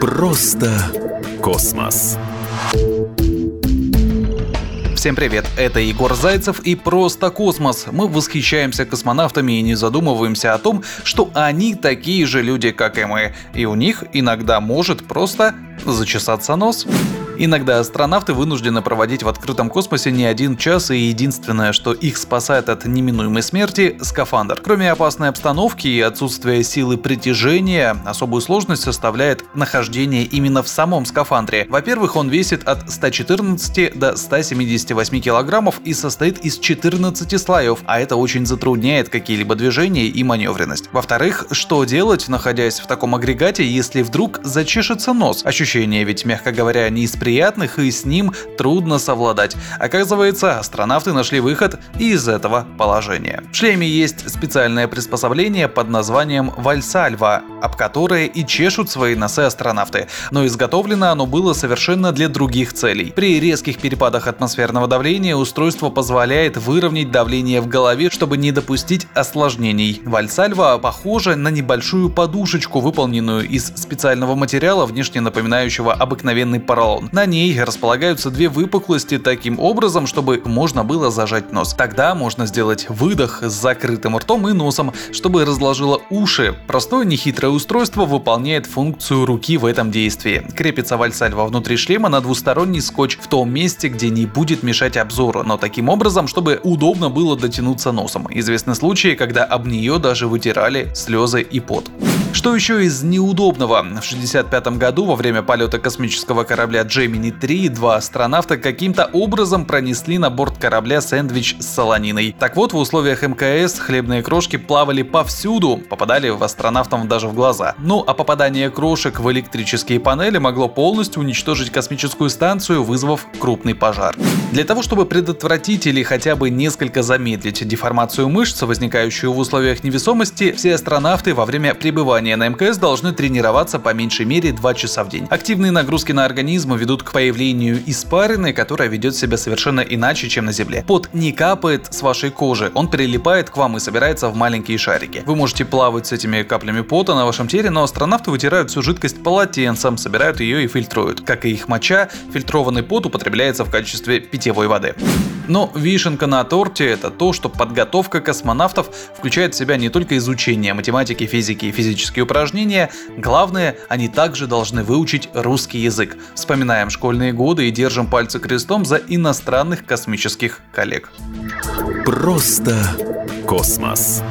Просто космос. Всем привет, это Егор Зайцев и «Просто космос». Мы восхищаемся космонавтами и не задумываемся о том, что они такие же люди, как и мы, и у них иногда может просто зачесаться нос. Иногда астронавты вынуждены проводить в открытом космосе не один час, и единственное, что их спасает от неминуемой смерти – скафандр. Кроме опасной обстановки и отсутствия силы притяжения, особую сложность составляет нахождение именно в самом скафандре. Во-первых, он весит от 114 до 178 килограммов и состоит из 14 слоев, а это очень затрудняет какие-либо движения и маневренность. Во-вторых, что делать, находясь в таком агрегате, если вдруг зачешется нос? Ощущение ведь, мягко говоря, не из приятных, и с ним трудно совладать. Оказывается, астронавты нашли выход из этого положения. В шлеме есть специальное приспособление под названием Вальсальва, об которое и чешут свои носы астронавты. Но изготовлено оно было совершенно для других целей. При резких перепадах атмосферного давления устройство позволяет выровнять давление в голове, чтобы не допустить осложнений. Вальсальва похожа на небольшую подушечку, выполненную из специального материала, внешне напоминающего обыкновенный поролон. На ней располагаются две выпуклости таким образом, чтобы можно было зажать нос. Тогда можно сделать выдох с закрытым ртом и носом, чтобы разложило уши. Простое нехитрое устройство выполняет функцию руки в этом действии. Крепится вальсальва внутри шлема на двусторонний скотч в том месте, где не будет мешать обзору, но таким образом, чтобы удобно было дотянуться носом. Известны случаи, когда об нее даже вытирали слезы и пот. Что еще из неудобного? В 1965 году во время полета космического корабля Gemini 3 два астронавта каким-то образом пронесли на борт корабля сэндвич с солониной. Так вот, в условиях МКС хлебные крошки плавали повсюду, попадали в астронавтам даже в глаза. Ну а попадание крошек в электрические панели могло полностью уничтожить космическую станцию, вызвав крупный пожар. Для того, чтобы предотвратить или хотя бы несколько замедлить деформацию мышц, возникающую в условиях невесомости, все астронавты во время пребывания пребывания на МКС должны тренироваться по меньшей мере 2 часа в день. Активные нагрузки на организм ведут к появлению испарины, которая ведет себя совершенно иначе, чем на Земле. Пот не капает с вашей кожи, он прилипает к вам и собирается в маленькие шарики. Вы можете плавать с этими каплями пота на вашем теле, но астронавты вытирают всю жидкость полотенцем, собирают ее и фильтруют. Как и их моча, фильтрованный пот употребляется в качестве питьевой воды. Но вишенка на торте это то, что подготовка космонавтов включает в себя не только изучение математики, физики и физические упражнения, главное, они также должны выучить русский язык. Вспоминаем школьные годы и держим пальцы крестом за иностранных космических коллег. Просто космос.